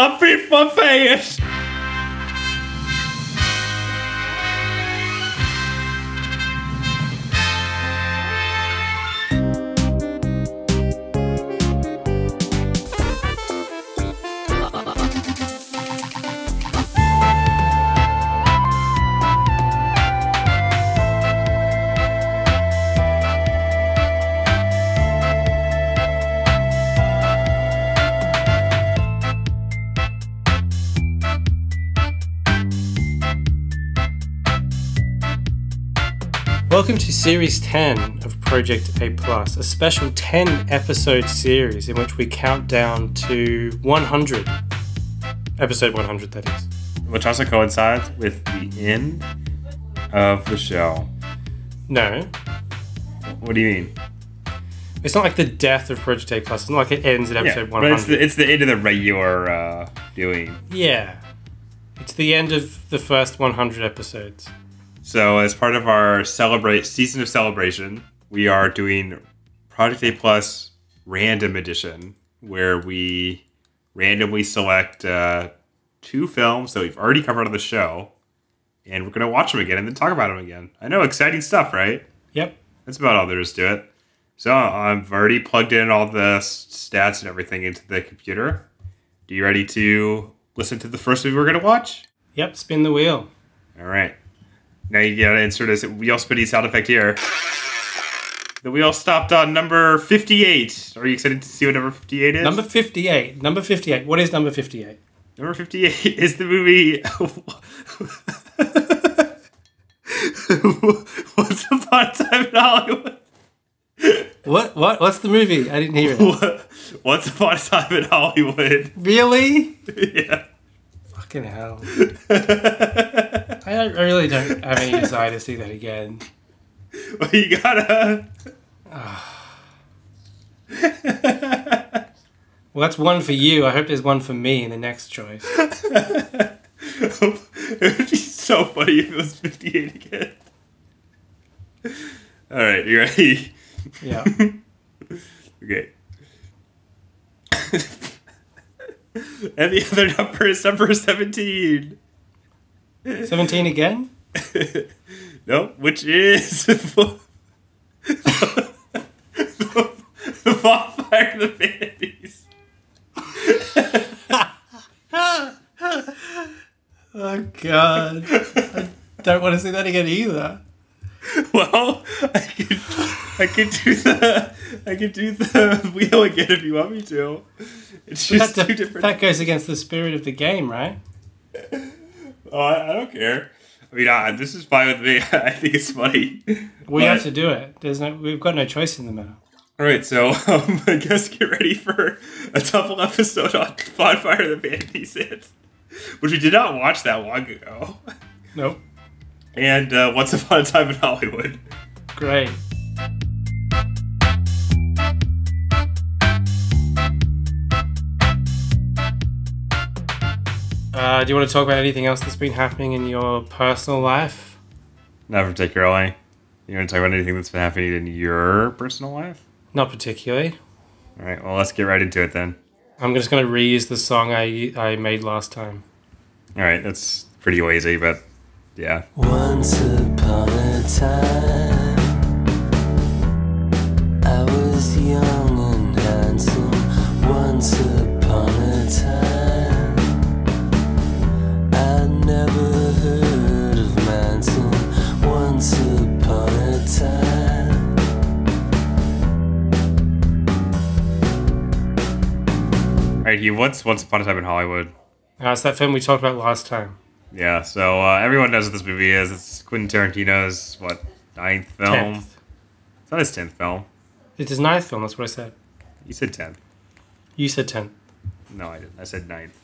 Happy Buffet! Welcome Series 10 of Project A Plus, a special 10 episode series in which we count down to 100. Episode 100, that is. Which also coincides with the end of the show. No, What do you mean? it's not like the death of Project A Plus. It's not like it ends at episode but it's 100. the, it's the end of the regular uh, doing. yeah. It's the end of the first 100 episodes. So, as part of our celebrate season of celebration, we are doing Project A Plus Random Edition, where we randomly select uh, two films that we've already covered on the show, and we're going to watch them again and then talk about them again. I know, exciting stuff, right? Yep. That's about all there is to it. So, I've already plugged in all the stats and everything into the computer. Are you ready to listen to the first movie we're going to watch? Yep, spin the wheel. All right. Now you gotta insert this wheel spinning sound effect here. The wheel stopped on number 58. Are you excited to see what number 58 is? Number 58. Number 58. What is number 58? Number 58 is the movie. Once Upon a Time in Hollywood. What? What? What's the movie? I didn't hear it. Once Upon a Time in Hollywood. Really? yeah. Fucking hell. I, I really don't have any desire to see that again. Well, you gotta. Well, that's one for you. I hope there's one for me in the next choice. it would be so funny if it was 58 again. All right, you ready? Yeah. Okay. and the other number is number 17. 17 again? no, which is the bonfire of the vanities. Oh, God. I don't want to see that again either. Well, I could, I could do the, I could do the wheel again if you want me to. It's just That, two different. that goes against the spirit of the game, right? Oh, I, I don't care. I mean, uh, this is fine with me. I think it's funny. We But- have to do it. There's no. We've got no choice in the matter. All right, so um, I guess get ready for a double episode on Bonfire of the Vanities, which we did not watch that long ago, Nope. And uh, Once Upon a Time in Hollywood. Great. Uh, do you want to talk about anything else that's been happening in your personal life? Not particularly. You want to talk about anything that's been happening in your personal life? Not particularly. All right, well, let's get right into it then. I'm just going to reuse the song I I made last time. All right, that's pretty lazy, but yeah. Once upon a time, I was young and handsome. Once upon a time, I never heard of Manson. Once upon a time. All right, he once Once Upon a Time in Hollywood. Uh, it's that film we talked about last time. Yeah, so uh, everyone knows what this movie is. It's Quentin Tarantino's what ninth film? Tenth. It's not his tenth film. It's his ninth film. That's what I said. You said tenth. You said tenth, No, I didn't. I said ninth.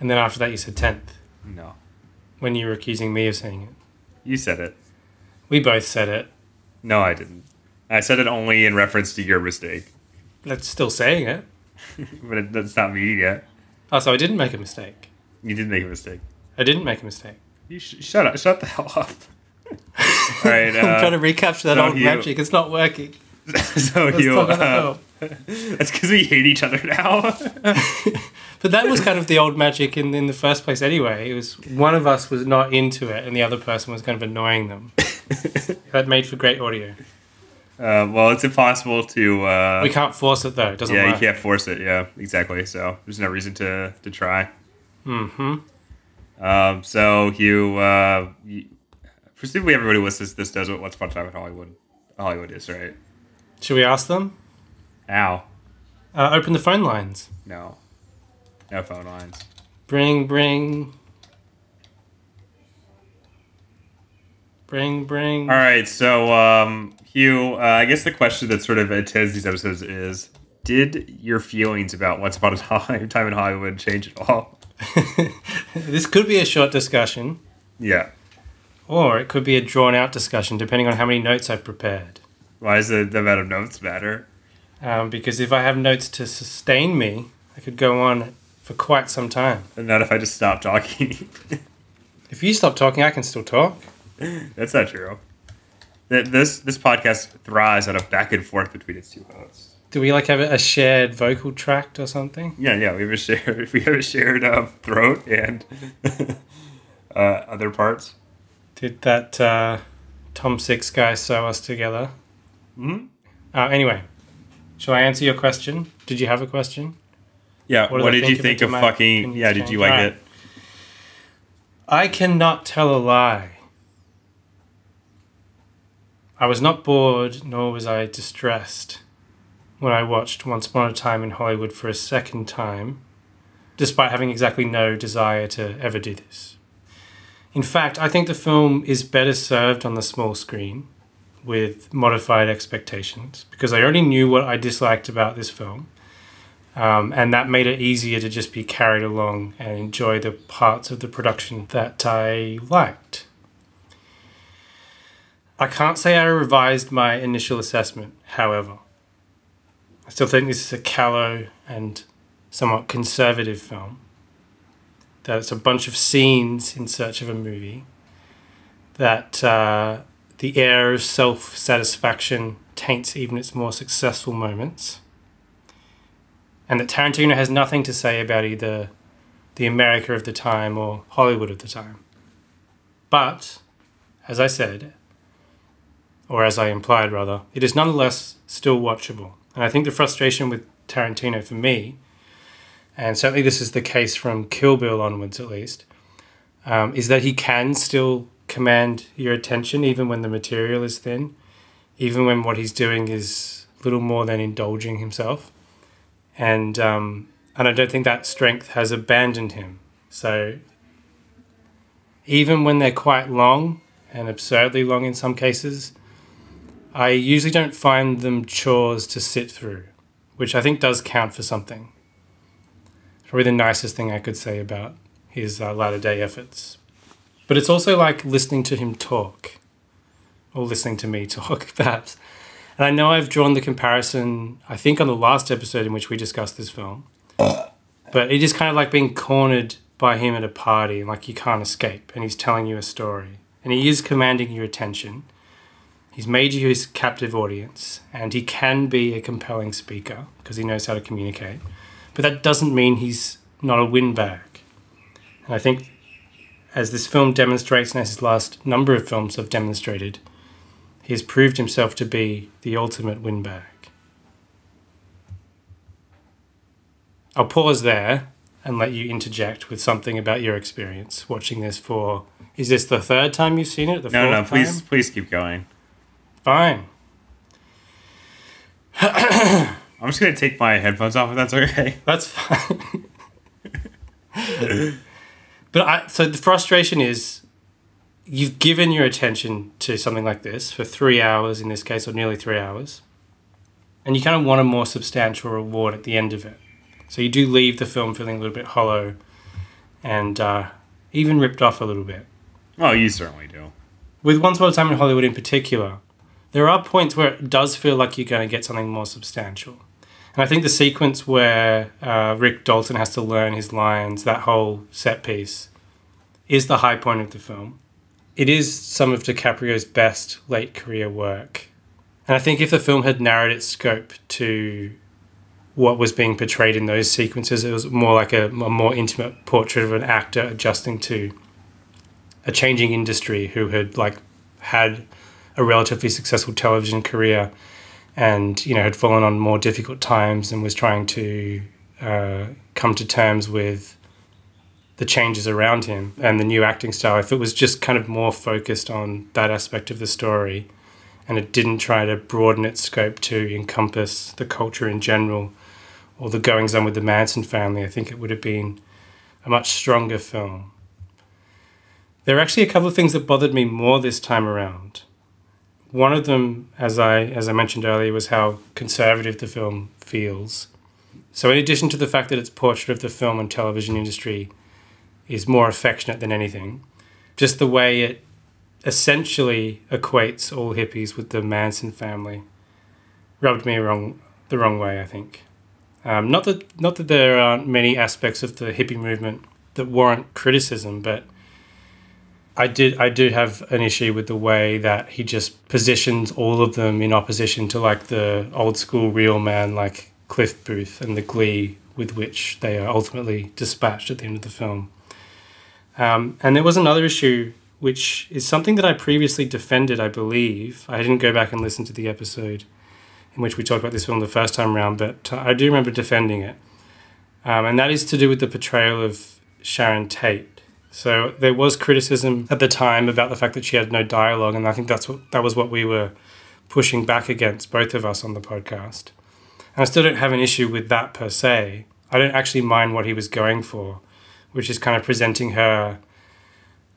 and then after that you said tenth No, when you were accusing me of saying it. you said it. We both said it. No, I didn't. I said it only in reference to your mistake, That's still saying it. but it, that's not me yet. Oh, so I didn't make a mistake. You did make a mistake. I didn't make a mistake. You sh- shut up. Shut the hell up. All right. I'm Uh, trying to recapture that so old you- magic. It's not working. so Let's you. talk about the Uh, that's because we hate each other now. But that was kind of the old magic in, in the first place anyway. It was one of us was not into it and the other person was kind of annoying them. that made for great audio. uh, well, it's impossible to. Uh, We can't force it though. It doesn't yeah, work. you can't force it. Yeah, exactly. So there's no reason to to try. Mm-hmm. Um, so you, uh, you, presumably everybody listens to this does what Once Upon a Time in Hollywood Hollywood is, right? Should we ask them? Ow. Uh, open the phone lines. No. No phone lines. Bring, bring. Bring, bring. All right. So, um, Hugh, uh, I guess the question that sort of attends these episodes is: Did your feelings about Once Upon a Time, time in Hollywood change at all? this could be a short discussion, Yeah. or it could be a drawn out discussion, depending on how many notes I've prepared. Why does the, the amount of notes matter? Um, because if I have notes to sustain me, I could go on for quite some time. And not if I just stop talking. If you stop talking, I can still talk. That's not true. This this podcast thrives on a back and forth between its two hosts. Do we like have a shared vocal tract or something? Yeah, yeah, we have a shared we have a shared um, throat and uh, other parts. Did that uh, Tom Six guy sew us together? Mhm. Uh, anyway, shall I answer your question? Did you have a question? Yeah. What What, did did you think think of of it? Do my fucking? Yeah. Did you like Alright. it? I cannot tell a lie. I was not bored, nor was I distressed when I watched Once Upon a Time in Hollywood for a second time, despite having exactly no desire to ever do this. In fact, I think the film is better served on the small screen with modified expectations because I already knew what I disliked about this film. Um, and that made it easier to just be carried along and enjoy the parts of the production that I liked. I can't say I revised my initial assessment, however. I still think this is a callow and somewhat conservative film. That it's a bunch of scenes in search of a movie. That uh, the air of self satisfaction taints even its more successful moments and that Tarantino has nothing to say about either the America of the time or Hollywood of the time. But, as I said, or as I implied rather, it is nonetheless still watchable. And I think the frustration with Tarantino for me, and certainly this is the case from Kill Bill onwards at least, um, is that he can still command your attention even when the material is thin, even when what he's doing is little more than indulging himself and um, and I don't think that strength has abandoned him. So even when they're quite long and absurdly long in some cases, I usually don't find them chores to sit through, which I think does count for something. Probably the nicest thing I could say about his uh, latter day efforts. But it's also like listening to him talk, or listening to me talk, perhaps. And I know I've drawn the comparison, I think, on the last episode in which we discussed this film. But it is kind of like being cornered by him at a party, like you can't escape, and he's telling you a story. And he is commanding your attention. He's made you his captive audience, and he can be a compelling speaker because he knows how to communicate. But that doesn't mean he's not a windbag. And I think, as this film demonstrates, and as his last number of films have demonstrated, he has proved himself to be the ultimate windbag. I'll pause there and let you interject with something about your experience watching this for. Is this the third time you've seen it? The No, no, please, time? please keep going. Fine. I'm just gonna take my headphones off if that's okay. That's fine. but I so the frustration is you've given your attention to something like this for three hours in this case, or nearly three hours, and you kind of want a more substantial reward at the end of it. So you do leave the film feeling a little bit hollow, and uh, even ripped off a little bit. Well, you certainly do. With Once Upon a Time in Hollywood in particular, there are points where it does feel like you're going to get something more substantial. And I think the sequence where uh, Rick Dalton has to learn his lines, that whole set piece, is the high point of the film. It is some of DiCaprio's best late career work. And I think if the film had narrowed its scope to what was being portrayed in those sequences, it was more like a, a more intimate portrait of an actor adjusting to a changing industry who had like had a relatively successful television career and you know had fallen on more difficult times and was trying to uh, come to terms with the changes around him and the new acting style if it was just kind of more focused on that aspect of the story and it didn't try to broaden its scope to encompass the culture in general or the goings on with the Manson family, I think it would have been a much stronger film. There are actually a couple of things that bothered me more this time around. One of them, as I as I mentioned earlier, was how conservative the film feels. So, in addition to the fact that its portrait of the film and television industry is more affectionate than anything, just the way it essentially equates all hippies with the Manson family rubbed me wrong the wrong way. I think. Um, not that not that there aren't many aspects of the hippie movement that warrant criticism, but I did I do have an issue with the way that he just positions all of them in opposition to like the old school real man like Cliff Booth and the glee with which they are ultimately dispatched at the end of the film. Um, and there was another issue which is something that I previously defended, I believe. I didn't go back and listen to the episode in which we talked about this film the first time around, but I do remember defending it. Um, and that is to do with the portrayal of Sharon Tate. So there was criticism at the time about the fact that she had no dialogue, and I think that's what that was what we were pushing back against, both of us on the podcast. And I still don't have an issue with that per se. I don't actually mind what he was going for, which is kind of presenting her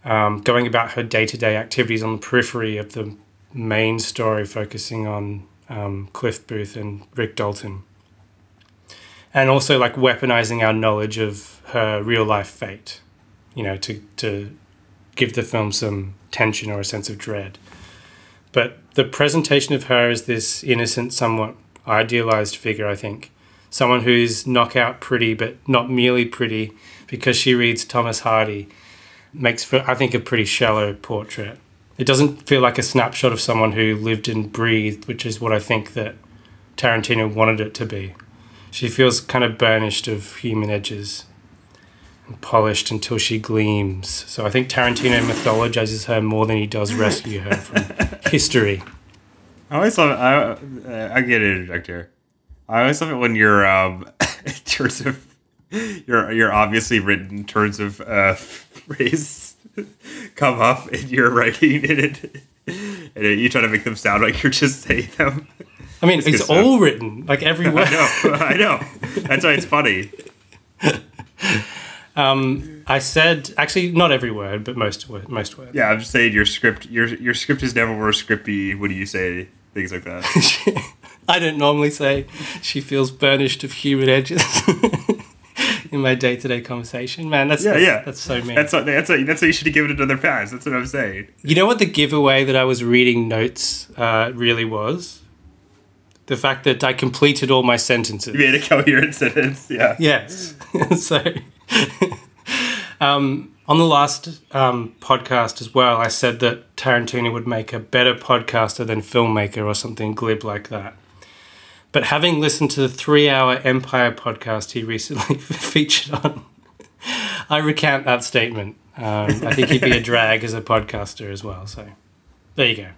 um, going about her day to day activities on the periphery of the main story, focusing on um, Cliff Booth and Rick Dalton. And also like weaponizing our knowledge of her real life fate, you know, to, to give the film some tension or a sense of dread. But the presentation of her as this innocent, somewhat idealized figure, I think. Someone who's knockout pretty, but not merely pretty because she reads Thomas Hardy, makes for, I think, a pretty shallow portrait it doesn't feel like a snapshot of someone who lived and breathed, which is what I think that Tarantino wanted it to be. She feels kind of burnished of human edges polished until she gleams. So I think Tarantino mythologizes her more than he does rescue her from history. I always love. I I get to interject here. I always love it when you're um, in terms of you're you're obviously written in terms of uh, phrase come up in your writing and, it, and it, you try to make them sound like you're just saying them. I mean, it's, all written, like every word. I know, I know. That's why it's funny. Um, I said actually not every word, but most word, most words. Yeah, I'm just saying your script. Your your script is never more scripty when you say things like that. I don't normally say she feels burnished of human edges. in my day to day conversation. Man, that's yeah, that's, yeah. that's so mean. That's what that's what that's what you should have given it another pass. That's what I'm saying. You know what the giveaway that I was reading notes uh, really was? The fact that I completed all my sentences. You made a coherent sentence. Yeah. Yes. so, um, on the last um, podcast as well, I said that Tarantino would make a better podcaster than filmmaker or something glib like that. But having listened to the three hour Empire podcast he recently featured on, I recant that statement. Um, I think he'd be a drag as a podcaster as well. So there you go.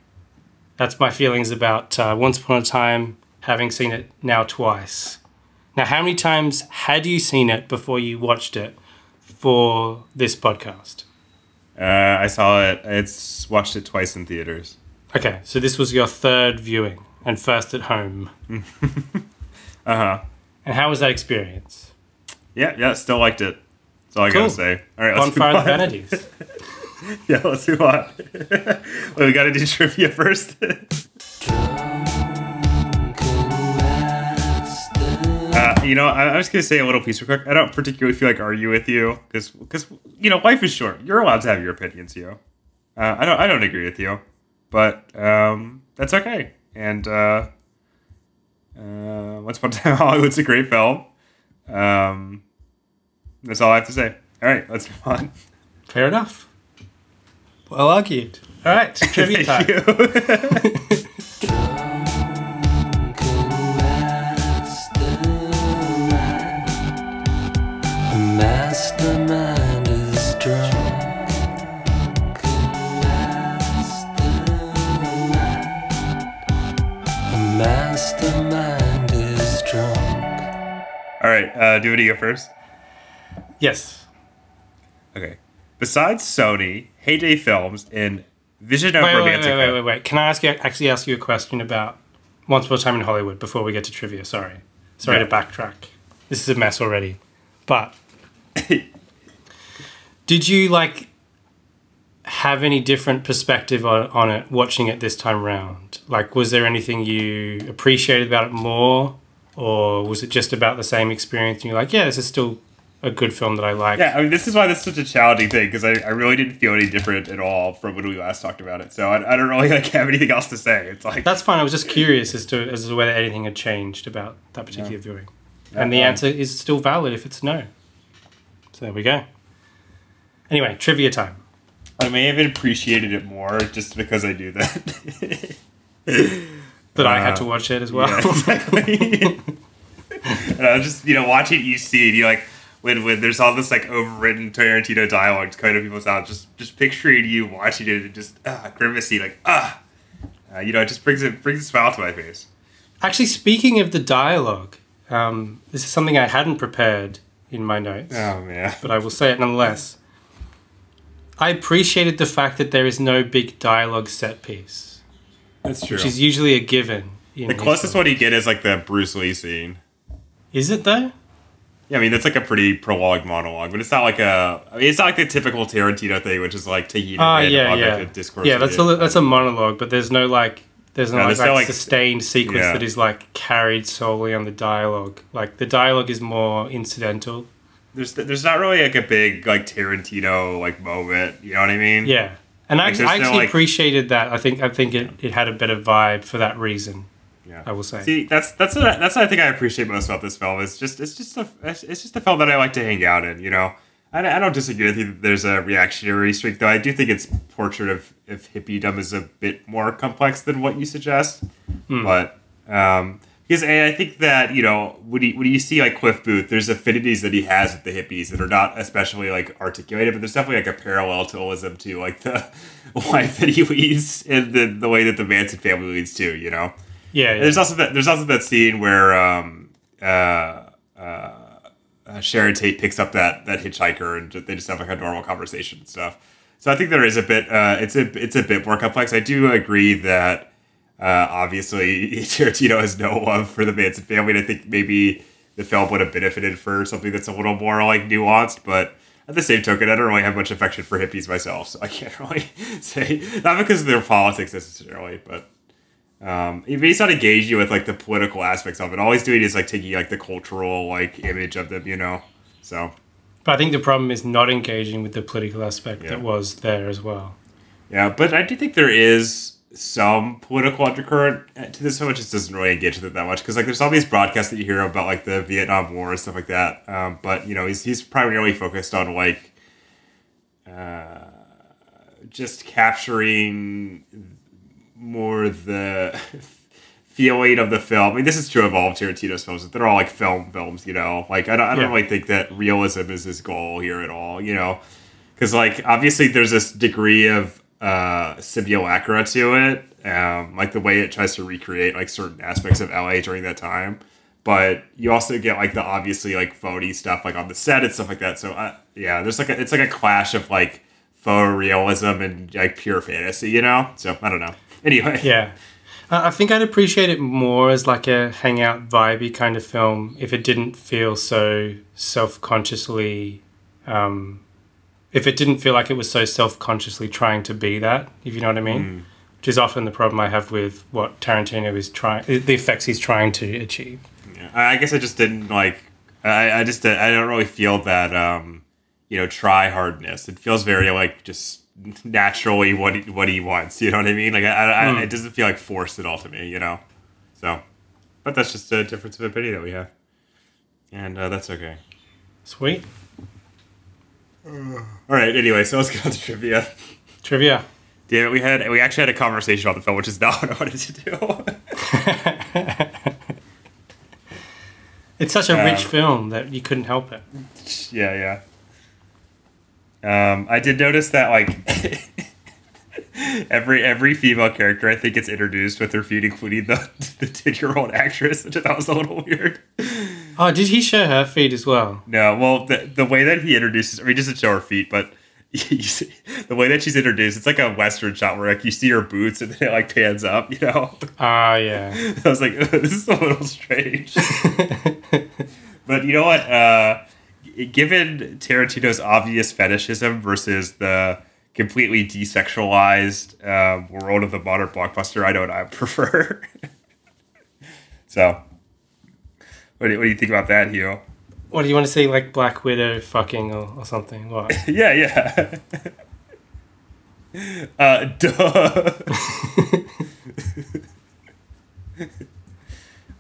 That's my feelings about uh, Once Upon a Time, having seen it now twice. Now, how many times had you seen it before you watched it for this podcast? Uh, I saw it. It's watched it twice in theaters. Okay, so this was your third viewing and first at home. uh huh. And how was that experience? Yeah, yeah, still liked it. That's all I Cool. gotta say. All right, let's Bonfire of the. Vanities. yeah, let's move on. well, we gotta do trivia first. You know, I, I'm just gonna say a little piece real quick. I don't particularly feel like argue with you because, because you know, life is short. You're allowed to have your opinions, you. Uh, I don't, I don't agree with you, but um, that's okay. And uh, uh, Once Upon a Time Hollywood's a great film. Um, that's all I have to say. All right, let's move on. Fair enough. Well argued. All right, trivia time. Thank you. mastermind is drunk. The mastermind is drunk. All right, uh, do you want to go first? Yes. Okay. Besides Sony, Heyday Films, and Vision of Wait, wait, wait, wait, wait, wait. Can I ask you actually ask you a question about Once Upon a Time in Hollywood before we get to trivia? Sorry, sorry Yeah. to backtrack. This is a mess already. But did you like have any different perspective on, on it watching it this time round? Like, was there anything you appreciated about it more, or was it just about the same experience? And you're like, yeah, this is still a good film that I like. Yeah, I mean, this is why this is such a challenging thing because I, I really didn't feel any different at all from when we last talked about it. So I, I don't really like have anything else to say. It's like That's fine. I was just curious as to as to whether anything had changed about that particular viewing, and the um, answer is still valid if it's no. So there we go. Anyway, trivia time. I may have appreciated it more just because I do that. That I had Uh, to watch it as well. Yeah, exactly. and I just you know watching you see it, you like when when there's all this like overwritten Tarantino dialogue to kind of people's out just just picturing you watching it and just ah grimacing like ah uh, you know it just brings it brings a smile to my face. Actually, speaking of the dialogue, um, this is something I hadn't prepared in my notes, Oh man. but I will say it nonetheless. I appreciated the fact that there is no big dialogue set piece, That's true. which is usually a given. In The closest one you get is like the Bruce Lee scene. is it though? Yeah, I mean that's like a pretty prologue monologue, but it's not like a. I mean, it's not like the typical Tarantino thing, which is like taking ah, random yeah, yeah, discourse. yeah. That's a that's a monologue, but there's no like there's no No, like, like, sustained sequence yeah. that is like carried solely on the dialogue. Like the dialogue is more incidental. there's there's not really like a big like Tarantino like moment. You know what I mean? Yeah, and I, Like, I no, actually like- appreciated that. I think I think it, it had a better vibe for that reason. Yeah. I will say. See, that's that's I, that's what I think I appreciate most about this film. It's just it's just a it's it's just a film that I like to hang out in. You know, I, don't- I don't disagree with you. That there's a reactionary streak, though. I do think its portrait of of hippiedom is a bit more complex than what you suggest. Hmm. But um, because and I think that you know when you when you see like Cliff Booth, there's affinities that he has with the hippies that are not especially like articulated, but there's definitely like a parallelism to like the life that he leads and the the way that the Manson family leads too. You know. Yeah, yeah. There's also that. There's also that scene where um, uh, uh, uh, Sharon Tate picks up that that hitchhiker and they just have like a normal conversation and stuff. So I think there is a bit. Uh, it's a it's a bit more complex. I do agree that uh, obviously Tarantino has no love for the Manson family, and I think maybe the film would have benefited for something that's a little more like nuanced, but. At the same token, I don't really have much affection for hippies myself, so I can't really say not because of their politics necessarily, but um, he's not engaging you with like the political aspects of it. All he's doing is like taking like the cultural like image of them, you know. So But I think the problem is not engaging with the political aspect Yeah. that was there as well. yeah, but I do think there is some political undercurrent to this film, which just doesn't really engage with it that much because like there's all these broadcasts that you hear about like the Vietnam War and stuff like that. Um, but you know he's he's primarily focused on like uh, just capturing more the feeling of the film. I mean, this is true of all Tarantino's films. They're all like film films, you know. Like I don't, I don't Yeah. really think that realism is his goal here at all, you know. Because like obviously there's this degree of uh, simulacra to it, um, like the way it tries to recreate like certain aspects of LA during that time. But you also get like the obviously like phony stuff like on the set and stuff like that. So uh, yeah, there's like a, it's like a clash of like faux realism and like pure fantasy, you know. So I don't know. Anyway, Yeah. I I think I'd appreciate it more as like a hangout vibey kind of film if it didn't feel so self consciously, um, if it didn't feel like it was so self consciously trying to be that, if you know what I mean. Which is often the problem I have with what Tarantino is trying, the effects he's trying to achieve. Yeah, I I guess I just didn't like. I, I just I don't really feel that um, you know try hardness. It feels very like just naturally what he, what he wants. You know what I mean? Like I, I, I, it doesn't feel like forced at all to me. You know, so but that's just a difference of opinion that we have, and uh, that's okay. Sweet. All right. Anyway, so let's get on to trivia. Trivia. Damn it, we had we actually had a conversation about the film, which is not what I wanted to do. It's such a rich Um, film that you couldn't help it. yeah, yeah. Um, I did notice that like every every female character I think gets introduced with her feet, including the the ten year old actress, which I thought was a little weird. Oh, did he show her feet as well? No, well, the the way that he introduces, I mean, just to show her feet, but you see, the way that she's introduced, it's like a western shot where like you see her boots and then it like pans up, you know. Ah, yeah. I was like, this is a little strange. but you know what? Uh, given Tarantino's obvious fetishism versus the completely desexualized um, world of the modern blockbuster, I don't I prefer. so, what do, you, what do you think about that, Hugh? What do you want to say, like Black Widow fucking or, or something? What? Yeah, yeah. uh, duh.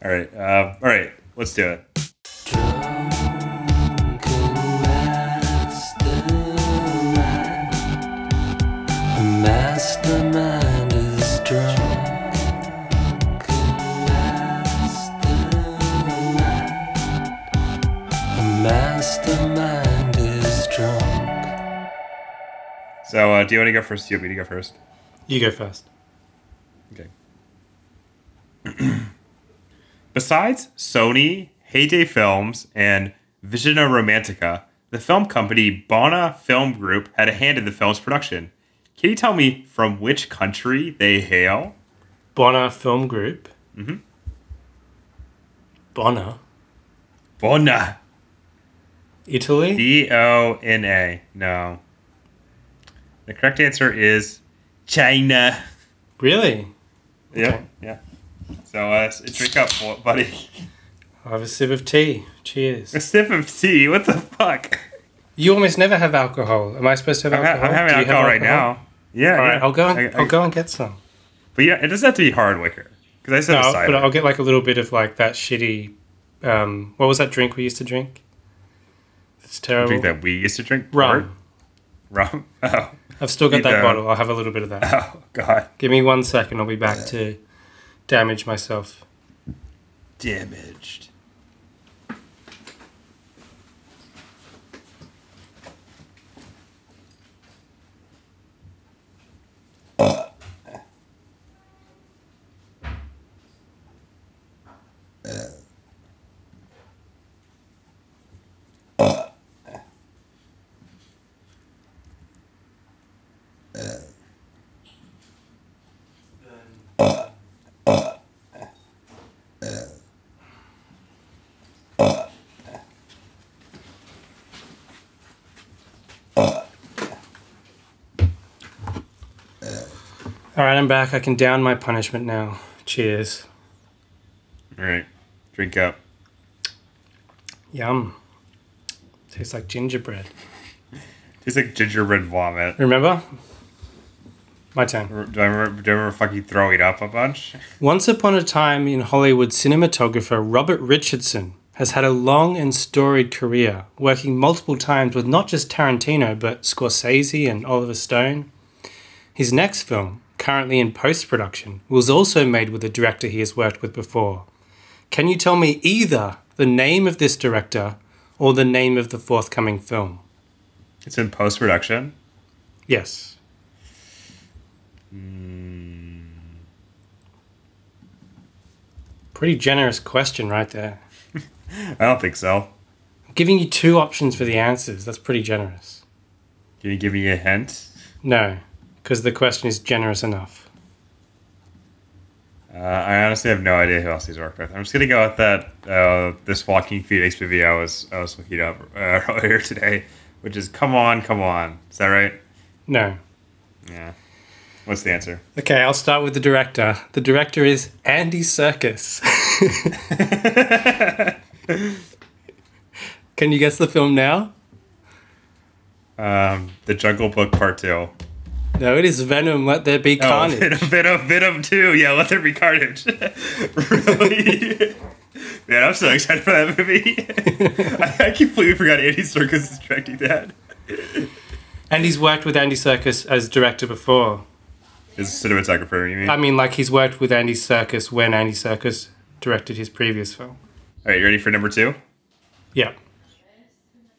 all right, um, all right. Let's do it. Mastermind is drunk. Mastermind is drunk. So, uh, do you want to go first? Do you want me to go first? You go first. Okay. Besides Sony, Heyday Films, and Visiona Romantica, the film company Bona Film Group had a hand in the film's production. Can you tell me from which country they hail? Bonner Film Group. Mhm. Bonner. Bona. Italy? B O N A. No. The correct answer is China. Really? Yep. Okay. Yeah. So, uh, drink up, buddy. I'll have a sip of tea. Cheers. A sip of tea. What the fuck? You almost never have alcohol. Am I supposed to have I'm, ha- alcohol? I'm having have alcohol right now. Yeah. All right, yeah. I'll go and I- I, I- will go and get some. But yeah, it doesn't have to be hard liquor. Because I said No, cider. but I'll get like a little bit of like that shitty. Um, what was that drink we used to drink? It's terrible. drink that we used to drink. Rum. Port? Rum. Oh. I've still got that Either- bottle. I'll have a little bit of that. Oh God. Give me one second. I'll be back to damage myself. Damaged. All right, I'm back. I can down my punishment now. Cheers. All right. Drink up. Yum. Tastes like gingerbread. Tastes like gingerbread vomit. Remember? My turn. Do I remember, do I remember fucking throwing it up a bunch? Once upon a time in Hollywood, cinematographer Robert Richardson has had a long and storied career, working multiple times with not just Tarantino, but Scorsese and Oliver Stone. His next film, currently in post production, was also made with a director he has worked with before. Can you tell me either the name of this director or the name of the forthcoming film? It's in post production. Yes. Hmm. Pretty generous question right there. I don't think so. I'm giving you two options for the answers. That's pretty generous. Can you give me a hint? No, because the question is generous enough. Uh, I honestly have no idea who else he's worked with. I'm just gonna go with that. Uh, this Joaquin Phoenix movie I was I was looking up uh, earlier today, which is "Come On, Come On." Is that right? No. Yeah. What's the answer? Okay, I'll start with the director. The director is Andy Serkis. Can you guess the film now? Um, the Jungle Book Part Two. No, it is Venom. Let there be Oh, carnage. Venom, Venom, Venom Two. Yeah, let there be carnage. really? Man, I'm so excited for that movie. I, I completely forgot Andy Serkis is directing that. And he's worked with Andy Serkis as director before. Is cinematographer? You mean? I mean, like he's worked with Andy Serkis when Andy Serkis directed his previous film. All right, you ready for number two? Yeah.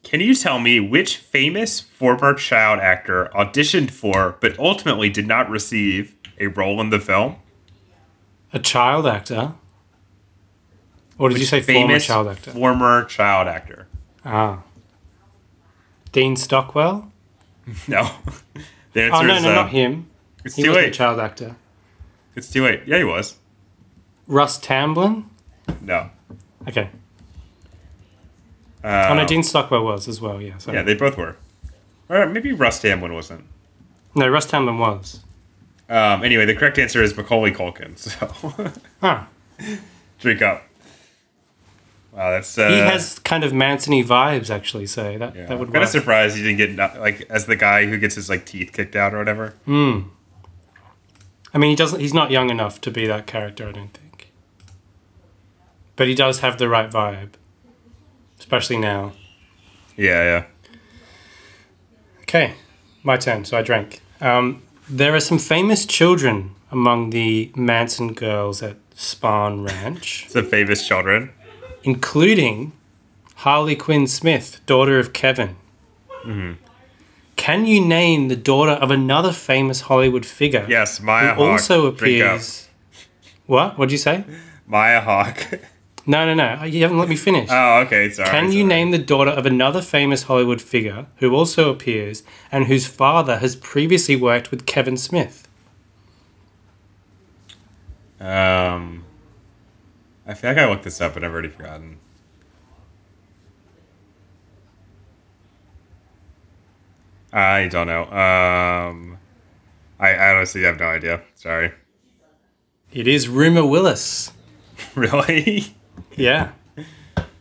Can you tell me which famous former child actor auditioned for but ultimately did not receive a role in the film? A child actor. Or did you say famous former child actor? Former child actor. ah. Dean Stockwell? No. the answer Oh, no, is no, uh, not him. It's He too wasn't a child actor. It's too late. Yeah, he was. Russ Tamblyn? No. Okay. Uh, oh, no, Dean Stockwell was as well, yeah. So. Yeah, they both were. Or maybe Russ Tamblyn wasn't. No, Russ Tamblyn was. Um, anyway, the correct answer is Macaulay Culkin. So Ah. drink up. Wow, that's uh, He has kind of Manson-y vibes, actually, so that, Yeah. that would I'm kind of surprised he didn't get like as the guy who gets his like teeth kicked out or whatever. Hmm. I mean, he doesn't. He's not young enough to be that character, I don't think. But he does have the right vibe, especially now. Yeah, yeah. Okay, my turn. So I drank. Um, there are some famous children among the Manson girls at Spahn Ranch, Some famous children. including Harley Quinn Smith, daughter of Kevin. Hmm. Can you name the daughter of another famous Hollywood figure? Yes, Maya who Hawke. also appears. What? What'd you say? Maya Hawke. No, no, no. You haven't let me finish. oh, okay. Sorry. Can you sorry. name the daughter of another famous Hollywood figure who also appears and whose father has previously worked with Kevin Smith? Um, I feel like I looked this up, but I've already forgotten. I don't know. Um, I, I honestly have no idea. Sorry. It is Rumer Willis. really? Yeah,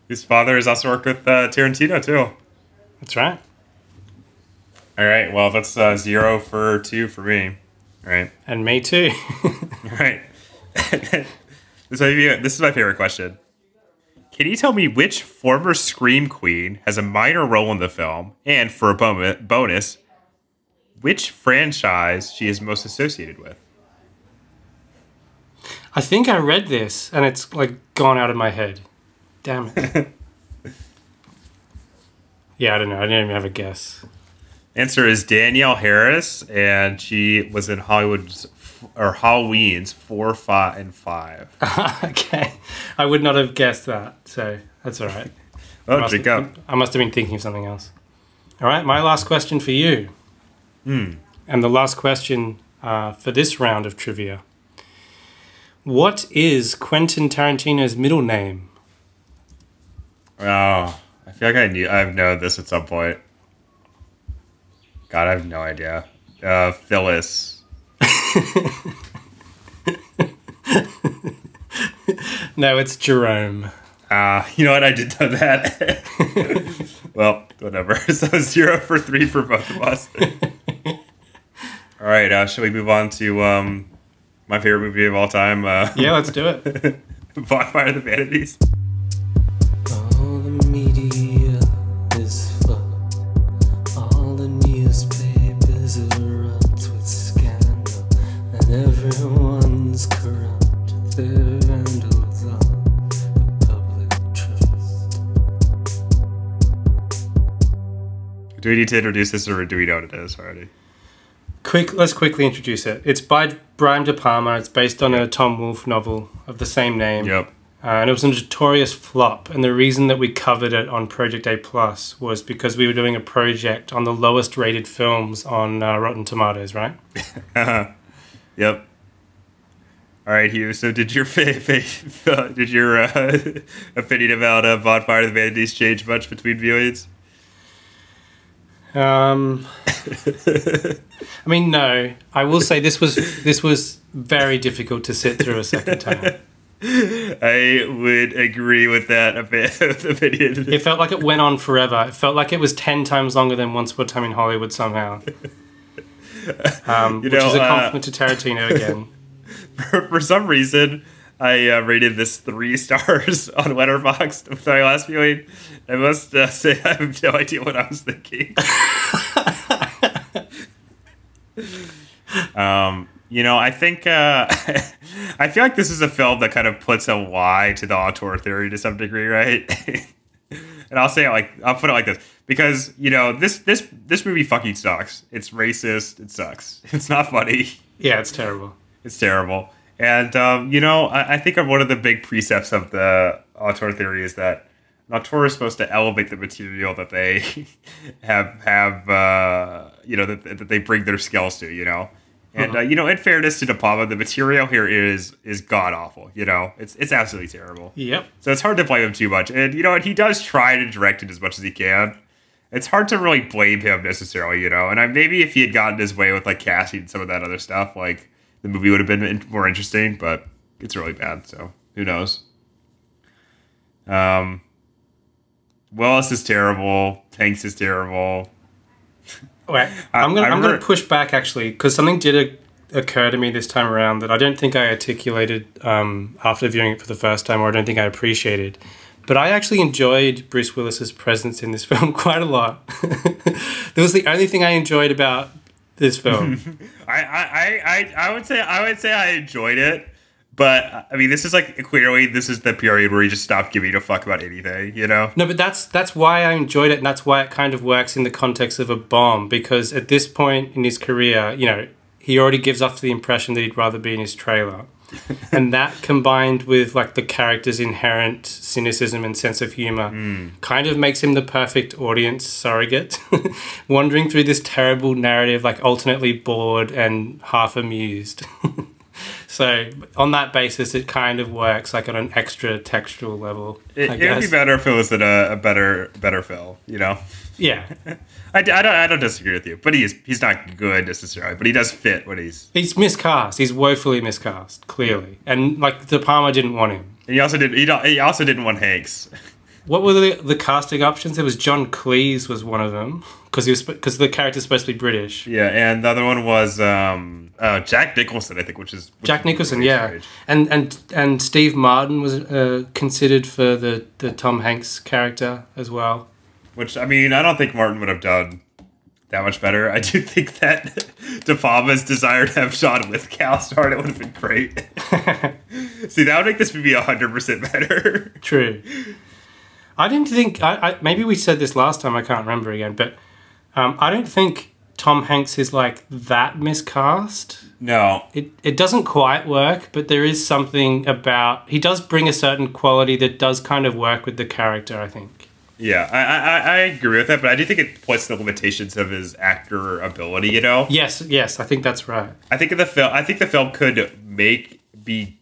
His father has also worked with uh, Tarantino too. that's right. All right. Well, that's uh, zero for two for me. All right. And me too. All right. this, might be, this is my favorite question. Can you tell me which former Scream Queen has a minor role in the film, and for a bonus, which franchise she is most associated with? I think I read this and it's like gone out of my head. Damn it. yeah, I don't know. I didn't even have a guess. Answer is Danielle Harris, and she was in Hollywood's or Halloween's four, five, and five. okay. I would not have guessed that, so that's all right. Oh, Must- drink. I must have been thinking of something else. All right, my last question for you. Hmm. And the last question uh, for this round of trivia. What is Quentin Tarantino's middle name? Oh, I feel like I knew. I've known this at some point. God, I have no idea. Uh, Phyllis. No, it's Jerome. Ah, you know what? I did know that. well, whatever. So zero for three for both of us. all right. Uh, shall we move on to um, my favorite movie of all time? Uh, Yeah, let's do it. Bonfire of the Vanities. All the media is fucked. All the newspapers erupt with scandal, and everyone's corrupt. They're vandals of the public trust. Do we need to introduce this, or do we know what it is already? Quick, let's quickly introduce it. It's by Brian De Palma. It's based on a Tom Wolfe novel of the same name. Yep. Uh, and it was a notorious flop. And the reason that we covered it on Project A Plus was because we were doing a project on the lowest rated films on uh, Rotten Tomatoes, right? uh-huh. Yep. All right, Hugh. So, did your fa- fa- did your uh, opinion about uh, Bonfire of the Vanities change much between viewings? Um, I mean, no. I will say this was this was very difficult to sit through a second time. I would agree with that a bit opinion. It felt like it went on forever. It felt like it was ten times longer than Once Upon a Time in Hollywood somehow. Um, You which know, is a uh, compliment to Tarantino again. for, for some reason, I uh, rated this three stars on Letterboxd with my last viewing. I must uh, say I have no idea what I was thinking. um, you know, I think uh, I feel like this is a film that kind of puts a why to the auteur theory to some degree, right? and I'll say it like I'll put it like this: because you know this this this movie fucking sucks. It's racist. It sucks. It's not funny. Yeah, it's terrible. It's terrible. And um, you know, I, I think one of the big precepts of the auteur theory is that an auteur is supposed to elevate the material that they have have uh, you know that, that they bring their skills to. You know. And uh, you know, in fairness to De Palma, the material here is is god awful. You know, it's it's absolutely terrible. Yep. So it's hard to blame him too much. And you know, and he does try to direct it as much as he can. It's hard to really blame him necessarily, you know. And I, maybe if he had gotten his way with like casting some of that other stuff, like the movie would have been more interesting. But it's really bad, so who knows? Um, Willis is terrible. Hanks is terrible. Wait, I'm gonna I I'm gonna push back actually because something did occur to me this time around that I don't think I articulated um, after viewing it for the first time, or I don't think I appreciated. But I actually enjoyed Bruce Willis's presence in this film quite a lot. that was the only thing I enjoyed about this film. I, I, I, I, I would say I would say I enjoyed it, but I mean this is like clearly this is the period where he just stopped giving a fuck about anything, you know? No, but that's that's why I enjoyed it, and that's why it kind of works in the context of a bomb. Because at this point in his career, you know, he already gives off the impression that he'd rather be in his trailer, and that combined with like the character's inherent cynicism and sense of humor, hmm. kind of makes him the perfect audience surrogate, wandering through this terrible narrative, like alternately bored and half amused. So on that basis, it kind of works like on an extra textual level. It, would be better if it was in a, a better better film, you know. Yeah, I, I don't I don't disagree with you, but he's he's not good necessarily, but he does fit what he's. he's miscast. He's woefully miscast, clearly, and like De Palma didn't want him. And he also did he, don't, he also didn't want Hanks. What were the, the casting options? There was John Cleese was one of them because he was because the character's supposed to be British. Yeah, and the other one was um, uh, Jack Nicholson, I think, which is which Jack Nicholson, yeah, and and and Steve Martin was uh, considered for the the Tom Hanks character as well. Which I mean, I don't think Martin would have done that much better. I do think that De Palma's desire to have Sean with Cal in it would have been great. See, that would make this movie hundred percent better. True. I didn't think. I, I maybe we said this last time. I can't remember again, but um, I don't think Tom Hanks is like that miscast. No, It it doesn't quite work, but there is something about he does bring a certain quality that does kind of work with the character. I think. Yeah, I, I I agree with that, but I do think it puts the limitations of his actor ability. You know, Yes, yes, I think that's right. I think the film. I think the film could make be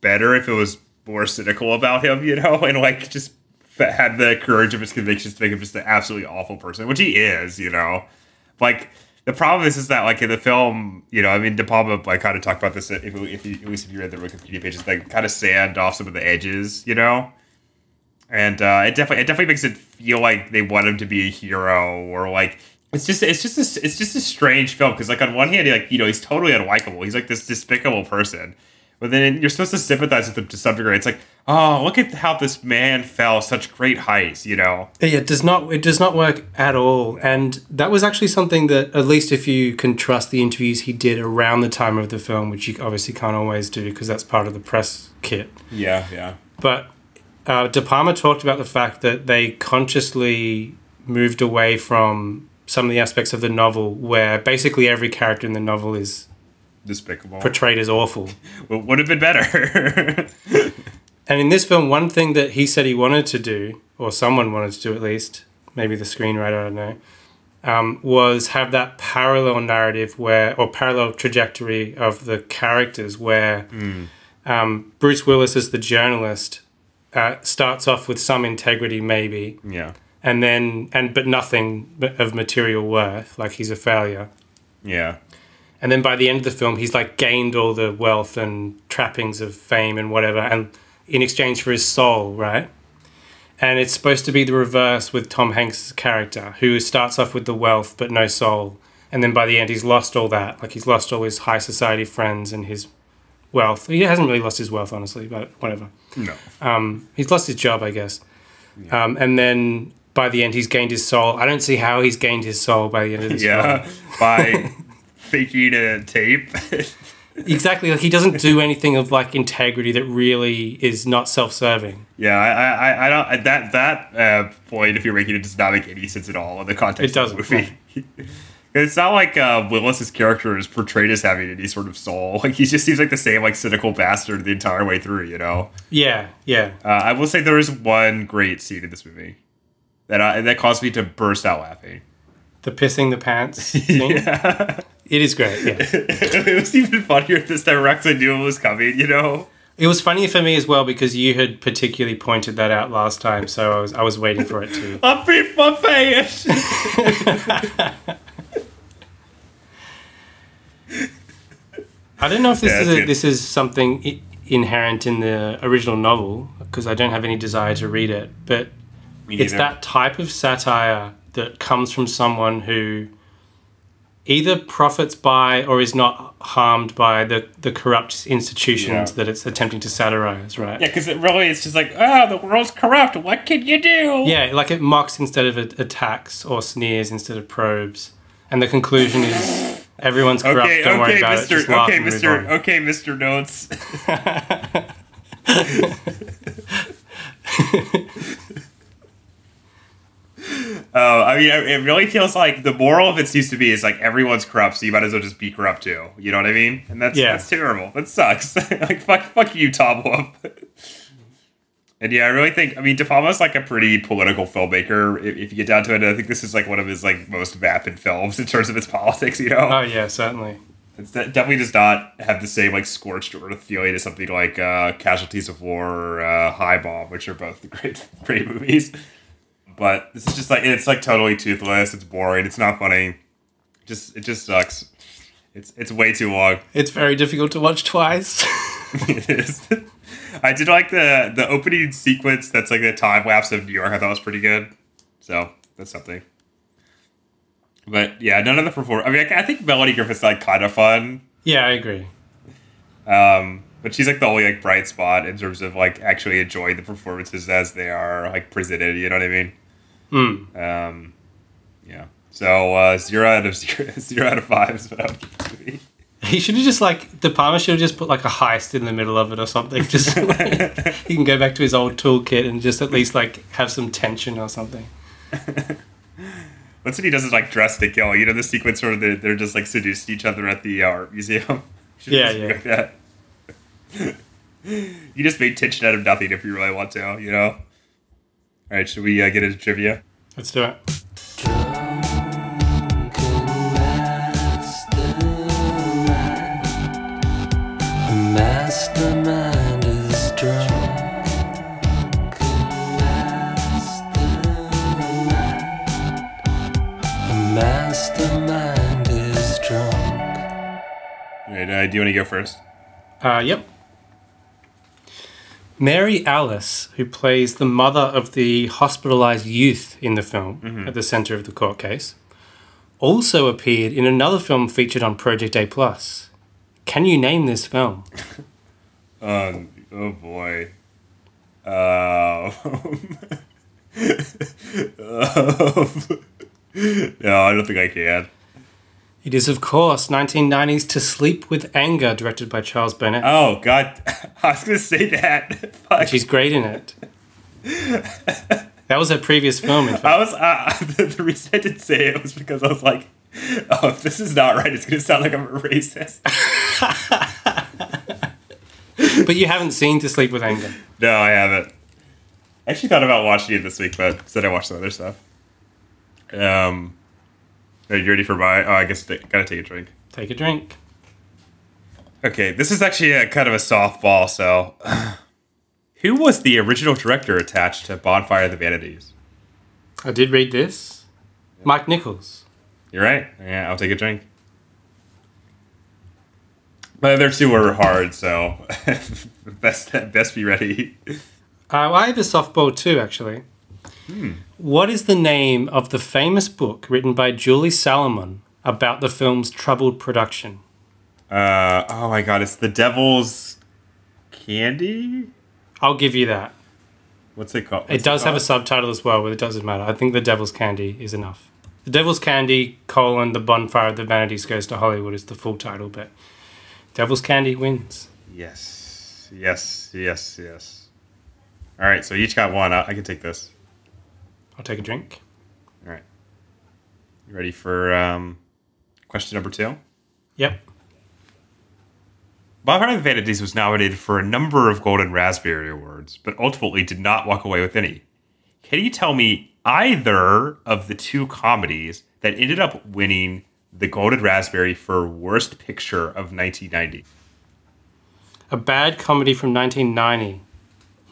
better if it was more cynical about him. You know, and like just had the courage of his convictions to make him just an absolutely awful person, which he is. You know, like the problem is is that like in the film, you know, I mean, De Palma like kind of talked about this if, if you, at least if you read the Wikipedia pages, like kind of sand off some of the edges. You know. And uh, it definitely it definitely makes it feel like they want him to be a hero or like it's just it's just a, it's just a strange film because like on one hand he like you know he's totally unlikable. He's like this despicable person. But then you're supposed to sympathize with him to some degree. It's like oh look at how this man fell such great heights you know? Yeah, it does not. It does not work at all, and that was actually something that, at least if you can trust the interviews he did around the time of the film, which you obviously can't always do because that's part of the press kit. yeah yeah. But uh, De Palma talked about the fact that they consciously moved away from some of the aspects of the novel where basically every character in the novel is despicable. portrayed as awful. well, would have been better. And in this film, one thing that he said he wanted to do, or someone wanted to do at least, maybe the screenwriter, I don't know, um, was have that parallel narrative where, or parallel trajectory of the characters where um, Bruce Willis is the journalist uh, starts off with some integrity, maybe, yeah and then and but nothing of material worth, like he's a failure. yeah And then by the end of the film, he's like gained all the wealth and trappings of fame and whatever, and in exchange for his soul, right? And it's supposed to be the reverse with Tom Hanks' character, who starts off with the wealth but no soul, and then by the end he's lost all that. Like he's lost all his high society friends and his wealth. He hasn't really lost his wealth, honestly, but whatever. no Um, he's lost his job, I guess. Um, and then by the end, he's gained his soul. I don't see how he's gained his soul by the end of this yeah by faking a tape exactly. Like he doesn't do anything of like integrity that really is not self-serving. Yeah, I, I, I- don't that that uh, point. If you're making it, does not make any sense at all in the context It doesn't. it's not like uh, Willis's character is portrayed as having any sort of soul. Like he just seems like the same like cynical bastard the entire way through. You know. Yeah, yeah. Uh, I will say there is one great scene in this movie that I, that caused me to burst out laughing. The pissing the pants scene. It is great. Yeah. it was even funnier this time 'cause I knew it was coming. You know. It was funny for me as well because you had particularly pointed that out last time, so I was I was waiting for it to. I'm my face. I don't know if this Yeah, is a, this is something I- inherent in the original novel because I don't have any desire to read it, but it's that type of satire that comes from someone who either profits by or is not harmed by the, the corrupt institutions Yeah. that it's attempting to satirize, right? Yeah, because it really is just like, oh, the world's corrupt. What can you do? Yeah, like it mocks instead of attacks or sneers instead of probes. And the conclusion is everyone's corrupt, Okay, don't worry okay, about it, Mister. just Okay, Mister. Okay, Mister Notes. Oh, I mean, it it really feels like the moral of it used to be is like everyone's corrupt, so you might as well just be corrupt too. You know what I mean? And that's Yeah. that's terrible. That sucks. like fuck, fuck you, Tom Wolfe. and yeah, I really think I mean De Palma's like a pretty political filmmaker. If, if you get down to it, I think this is like one of his like most vapid films in terms of its politics. You know? Oh, yeah, certainly. It's de- definitely does not have the same like scorched earth feeling as something like uh, Casualties of War or uh, Hi, Mom, which are both great, great movies. But this is just like it's like totally toothless. It's boring. It's not funny. Just it just sucks. It's it's way too long. It's very difficult to watch twice. it is. I did like the the opening sequence. That's like the time lapse of New York. I thought was pretty good. So that's something. But yeah, none of the perform. I mean, I, I think Melanie Griffith's like kind of fun. yeah, I agree. Um, but she's like the only like bright spot in terms of like actually enjoying the performances as they are like presented. You know what I mean? Hmm. Um, yeah. So uh, zero out of zero, zero out of five is what I would give. He should have just like De Palma should have just put like a heist in the middle of it or something. Just like, he can go back to his old toolkit and just at least like have some tension or something. What's what he does is like Dressed to Kill. You know the sequence where they're, they're just like seduced each other at the uh, art museum. Should Yeah, yeah. Like you just make tension out of nothing if you really want to. You know. All right, should we uh, get into trivia? Let's do it. Do you want to go first? Uh, yep. Mary Alice, who plays the mother of the hospitalized youth in the film at the center of the court case, also appeared in another film featured on Project A Plus. Can you name this film? Um, oh boy. Um, no, I don't think I can. It is, of course, 1990's To Sleep with Anger, directed by Charles Burnett. Oh God, I was gonna say that. Fuck. She's great in it. That was her previous film, in fact. I was uh, the, the reason I didn't say it was because I was like, oh, if this is not right, it's gonna sound like I'm a racist. But you haven't seen To Sleep with Anger. No, I haven't. I actually thought about watching it this week, but said I watched some other stuff. Um, are you ready for my? Oh, I guess I gotta take a drink. Take a drink. Okay, this is actually a kind of a softball. So, who was the original director attached to Bonfire of the Vanities? I did read this. Mike Nichols. You're right. Yeah, I'll take a drink. My other two were hard, so best best be ready. Uh, well, I have a softball too, actually. What is the name of the famous book written by Julie Salamon about the film's troubled production? Uh, oh my god, it's the Devil's Candy. I'll give you that. What's it called? It does have a subtitle as well, but it doesn't matter. I think The Devil's Candy is enough. The Devil's Candy, colon, The Bonfire of the Vanities Goes to Hollywood is the full title, but Devil's Candy wins. Yes, yes, yes, yes. All right, so you each got one. I, I can take this. I'll take a drink. All right. You ready for um, question number two? Yep. Bonfire of the Vanities was nominated for a number of Golden Raspberry Awards, but ultimately did not walk away with any. Can you tell me either of the two comedies that ended up winning the Golden Raspberry for Worst Picture of 1990? A bad comedy from 1990.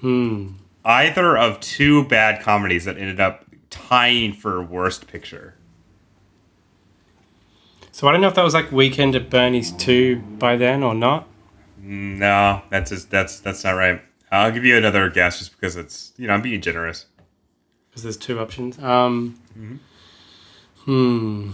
Hmm. Either of two bad comedies that ended up tying for Worst Picture. So I don't know if that was like Weekend at Bernie's 2 by then or not. No, that's just, that's that's not right. I'll give you another guess just because it's you know I'm being generous. Because there's two options. Um, Hmm.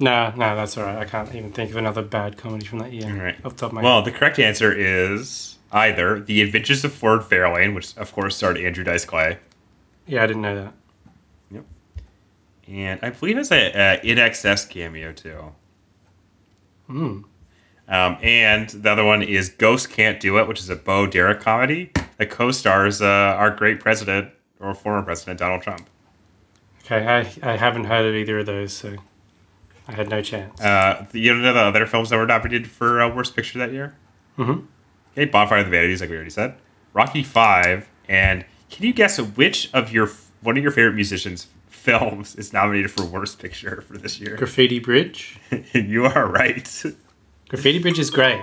No, no, that's all right. I can't even think of another bad comedy from that year. All right. Off the top of my Well, head. the correct answer is either The Adventures of Ford Fairlane, which of course starred Andrew Dice Clay, Yeah, I didn't know that. Yep. And I believe it's a, a INXS cameo too. Hmm. Um, and the other one is Ghost Can't Do It, which is a Bo Derek comedy that co-stars uh, our great president or former president Donald Trump. Okay, I, I haven't heard of either of those, so I had no chance. Uh, you know the other films that were nominated for uh, Worst Picture that year? Mhm. Okay, Bonfire of the Vanities, like we already said. Rocky Five, and can you guess which of your one of your favorite musicians' films is nominated for Worst Picture for this year? Graffiti Bridge. you are right. Graffiti Bridge is great.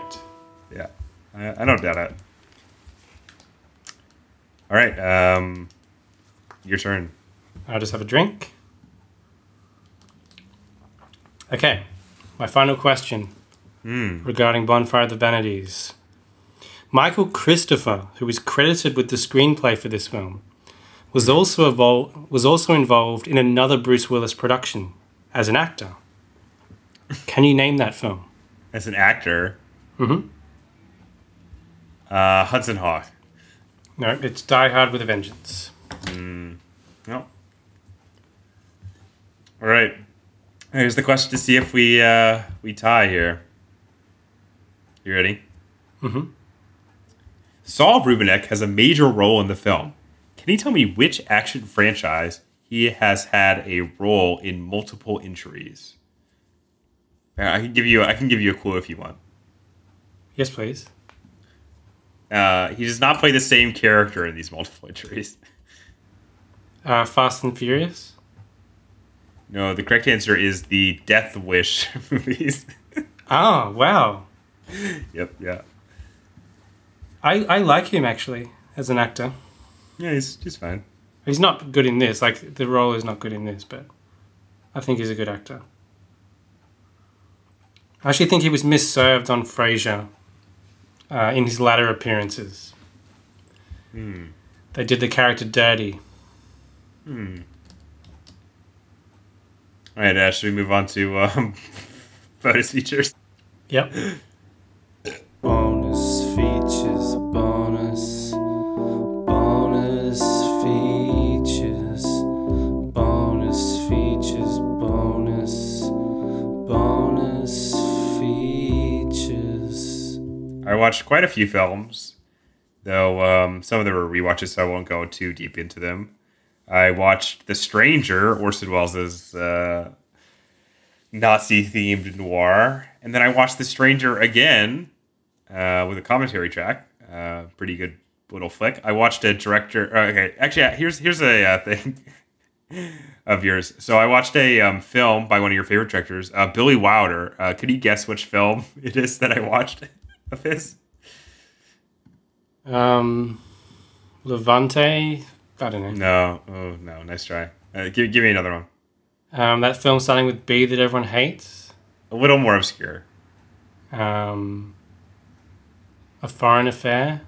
yeah, I, I don't doubt it. All right, um, your turn. I'll just have a drink. Okay, my final question regarding Bonfire of the Vanities. Michael Christopher, who is credited with the screenplay for this film, was also evol- was also involved in another Bruce Willis production as an actor. Can you name that film? As an actor, Mhm. uh, Hudson Hawk. No, it's Die Hard with a Vengeance. No. All right. Here's the question to see if we uh, we tie here. You ready? Mhm. Saul Rubinek has a major role in the film. Can you tell me which action franchise he has had a role in multiple injuries? I can give you I can give you a clue if you want. Yes, please. Uh, he does not play the same character in these multiple injuries. Uh, Fast and Furious. No, the correct answer is the Death Wish movies. Ah, wow. yep, yeah. I, I like him actually as an actor. Yeah, he's he's fine. He's not good in this. Like the role is not good in this, but I think he's a good actor. I actually think he was misserved on Frasier uh, in his latter appearances. They did the character dirty. All right, uh, should we move on to um, bonus features? Yep. Bonus features, bonus, bonus features, bonus features, bonus, bonus features. I watched quite a few films, though um, some of them were rewatches, so I won't go too deep into them. I watched The Stranger, Orson Welles' uh, Nazi-themed noir, and then I watched The Stranger again uh, with a commentary track. Uh, pretty good little flick. I watched a director. uh, Okay, actually, here's here's a uh, thing of yours. So I watched a um, film by one of your favorite directors, uh, Billy Wilder. Could you guess which film it is that I watched of his? Um, Levante. I don't know. No. Oh no. Nice try. Uh, give give me another one. Um, that film starting with B that everyone hates. A little more obscure. Um, a Foreign Affair.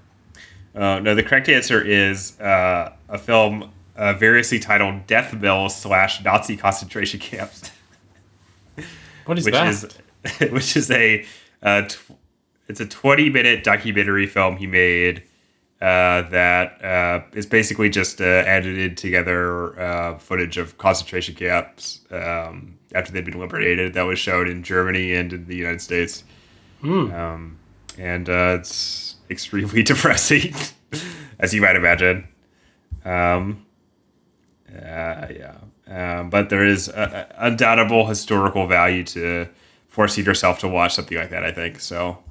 Uh, no, the correct answer is uh, a film uh, variously titled Death Mill slash Nazi concentration camps, What is which that? is which is a uh, tw- it's a twenty minute documentary film he made uh, that uh, is basically just uh, edited together uh, footage of concentration camps um, after they'd been liberated that was shown in Germany and in the United States. Um, and uh, it's extremely depressing, as you might imagine. Um, uh, yeah. Um, but there is a, a undoubtable historical value to forcing yourself to watch something like that, I think. So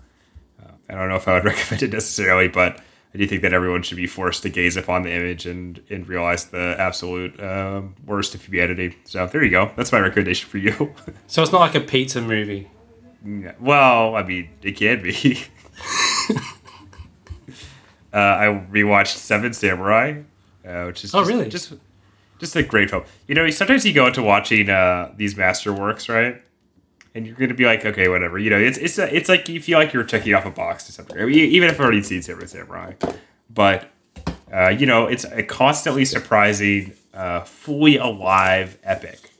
I don't know if I would recommend it necessarily, but I do think that everyone should be forced to gaze upon the image and, and realize the absolute uh, worst of humanity. So there you go. That's my recommendation for you. So it's not like a pizza movie. Yeah, well, I mean, it can be. uh, I rewatched Seven Samurai, uh, which is Oh, just, really? just just a great film. You know, sometimes you go into watching uh, these masterworks, right? And you're gonna be like, okay, whatever. You know, it's it's a, it's like you feel like you're checking off a box to something, even if I've already seen Seven Samurai. But uh, you know, it's a constantly surprising, uh, fully alive epic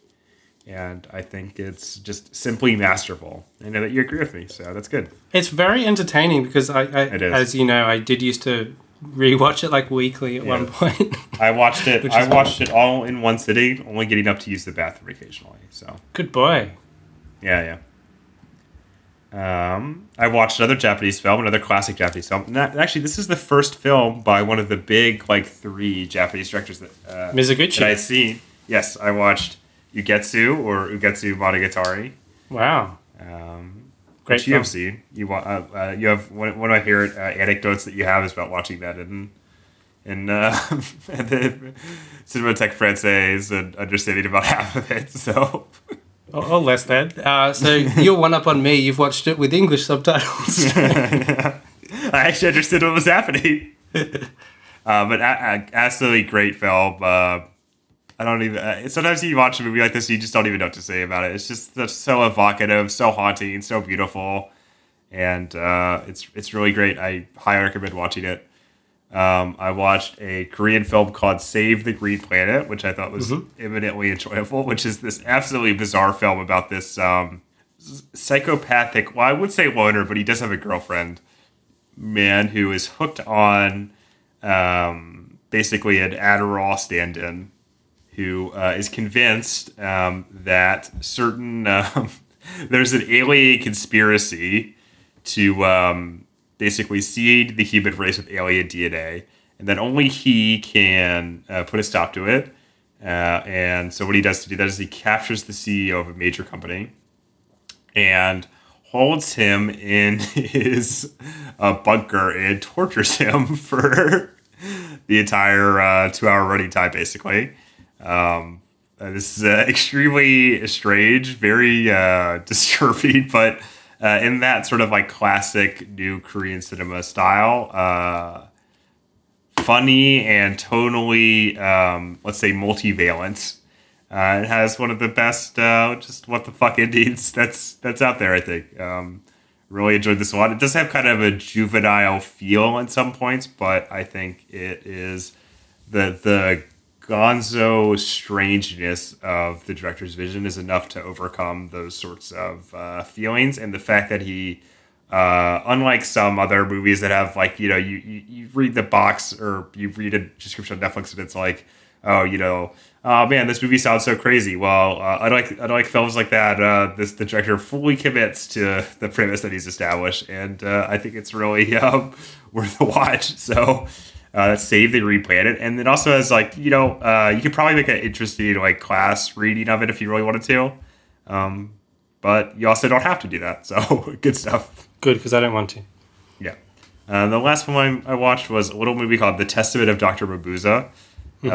and I think it's just simply masterful. I know that you agree with me, so that's good. It's very entertaining because I, I as you know, I did used to rewatch it like weekly at one point. I watched it. I watched it all in one sitting, only getting up to use the bathroom occasionally. So Good boy. Yeah, yeah. Um, I watched another Japanese film, another classic Japanese film. Not, actually, this is the first film by one of the big like three Japanese directors that uh, Mizoguchi. that I'd seen. Yes, I watched Ugetsu or Ugetsu Monogatari. Wow. Um, Great which you have seen. You wa- uh, uh, you have one, one of my favorite uh, anecdotes that you have is about watching that in in uh, the Cinémathèque Française and understanding about half of it. So Oh, oh less than. Uh, so you're one up on me. You've watched it with English subtitles. I actually understood what was happening. uh, but a- a- absolutely great film. Uh, I don't even. Uh, sometimes you watch a movie like this, you just don't even know what to say about it. It's just that's so evocative, so haunting, so beautiful, and uh, it's it's really great. I highly recommend watching it. Um, I watched a Korean film called Save the Green Planet, which I thought was eminently enjoyable, which is this absolutely bizarre film about this um, psychopathic, well, I would say loner, but he does have a girlfriend, man who is hooked on um, basically an Adderall stand in who uh, is convinced um, that certain um, there's an alien conspiracy to um, basically seed the human race with alien DNA, and that only he can uh, put a stop to it. Uh, and so what he does to do that is he captures the CEO of a major company and holds him in his uh, bunker and tortures him for the entire uh, two-hour running time, basically. Um, this is uh, extremely strange, very uh, disturbing, but uh, in that sort of like classic new Korean cinema style, uh, funny and tonally, um, let's say, multivalent. Uh, it has one of the best, uh, just what the fuck endings that's that's out there. I think. Um, really enjoyed this a lot. It does have kind of a juvenile feel at some points, but I think it is the the gonzo strangeness of the director's vision is enough to overcome those sorts of uh, feelings and the fact that he uh, unlike some other movies that have like you know you, you, you read the box or you read a description on netflix and it's like oh you know oh man this movie sounds so crazy. Well uh, unlike like films like that uh, this the director fully commits to the premise that he's established and uh, i think it's really um, worth a watch. So uh, save the green planet and it also has like you know uh, you could probably make an interesting like class reading of it if you really wanted to um, but you also don't have to do that so good stuff Good, because I don't want to. yeah. Uh, the last one I, I watched was a little movie called The Testament of Dr. Mabuse, uh,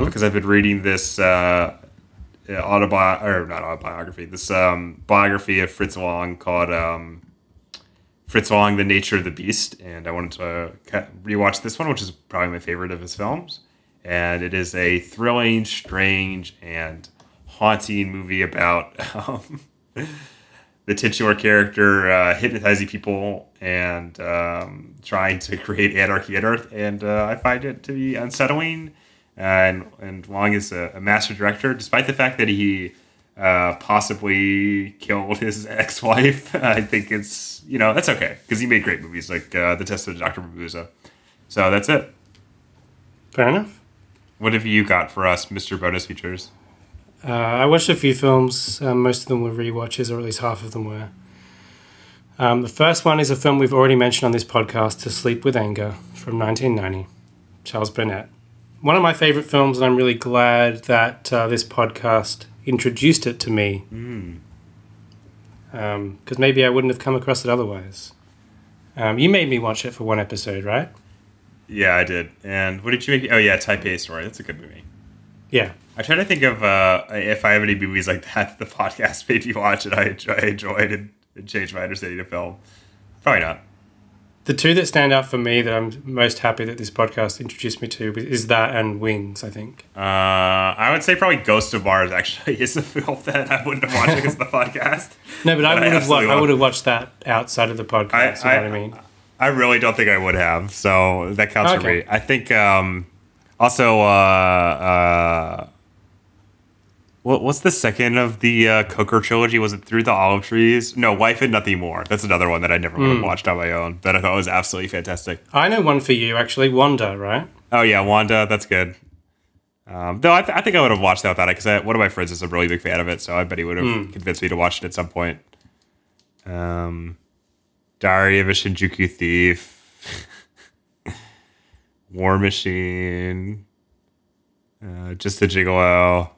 because I've been reading this uh, autobi or not autobiography, this um, biography of Fritz Lang called um, Fritz Lang: The Nature of the Beast, and I wanted to rewatch this one, which is probably my favorite of his films. And it is a thrilling, strange, and haunting movie about um, the titular character uh, hypnotizing people and um, trying to create anarchy on Earth, and uh, I find it to be unsettling. And and Lang is a, a master director, despite the fact that he uh, possibly killed his ex-wife. I think it's you know that's okay because he made great movies like uh, The Test of Dr. Mabuse. So that's it. Fair enough. What have you got for us, Mr. Bonus Features? Uh, I watched a few films. Um, most of them were rewatches, or at least half of them were. Um, the first one is a film we've already mentioned on this podcast, To Sleep with Anger, from 1990, Charles Burnett. One of my favorite films, and I'm really glad that uh, this podcast introduced it to me. Because maybe I wouldn't have come across it otherwise. Um, you made me watch it for one episode, right? Yeah, I did. And what did you make? Oh, yeah, Taipei Story. That's a good movie. Yeah. I try to think of uh, if I have any movies like that. The podcast made me watch it. I, enjoy, I enjoyed and it changed my understanding of film. Probably not. The two that stand out for me that I'm most happy that this podcast introduced me to is that and Wings, I think. Uh, I would say probably Ghost of Mars actually is a film that I wouldn't have watched because of the podcast. No, but I But I would have wa- I would have watched that outside of the podcast. I- you know I- what I mean? I really don't think I would have. So that counts for me. I think um, also uh, uh, what, what's the second of the uh, Koker trilogy? Was it Through the Olive Trees? No, Life and Nothing More. That's another one that I never would Hmm. have watched on my own. That I thought was absolutely fantastic. I know one for you actually, Wanda, right? Oh yeah, Wanda. That's good. Um, though I, th- I think I would have watched that without it because one of my friends is a really big fan of it, so I bet he would have Hmm. convinced me to watch it at some point. Um, Diary of a Shinjuku Thief, War Machine, uh, Just a Gigolo.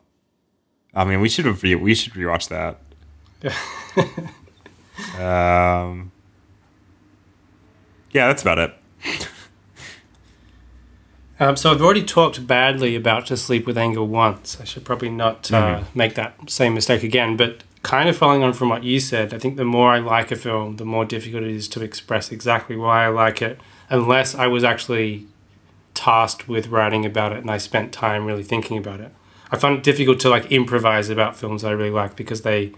I mean, we should have re- we should rewatch that. um, yeah, that's about it. Um, so I've already talked badly about To Sleep with Anger once. I should probably not uh, make that same mistake again. But kind of following on from what you said, I think the more I like a film, the more difficult it is to express exactly why I like it, unless I was actually tasked with writing about it and I spent time really thinking about it. I find it difficult to like improvise about films I really like because they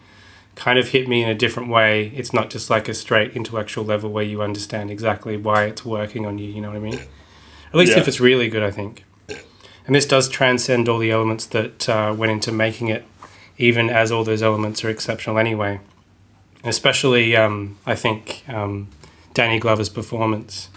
kind of hit me in a different way. It's not just like a straight intellectual level where you understand exactly why it's working on you. You know what I mean? At least Yeah. if it's really good, I think. And this does transcend all the elements that uh, went into making it, even as all those elements are exceptional anyway. Especially, um, I think, um, Danny Glover's performance.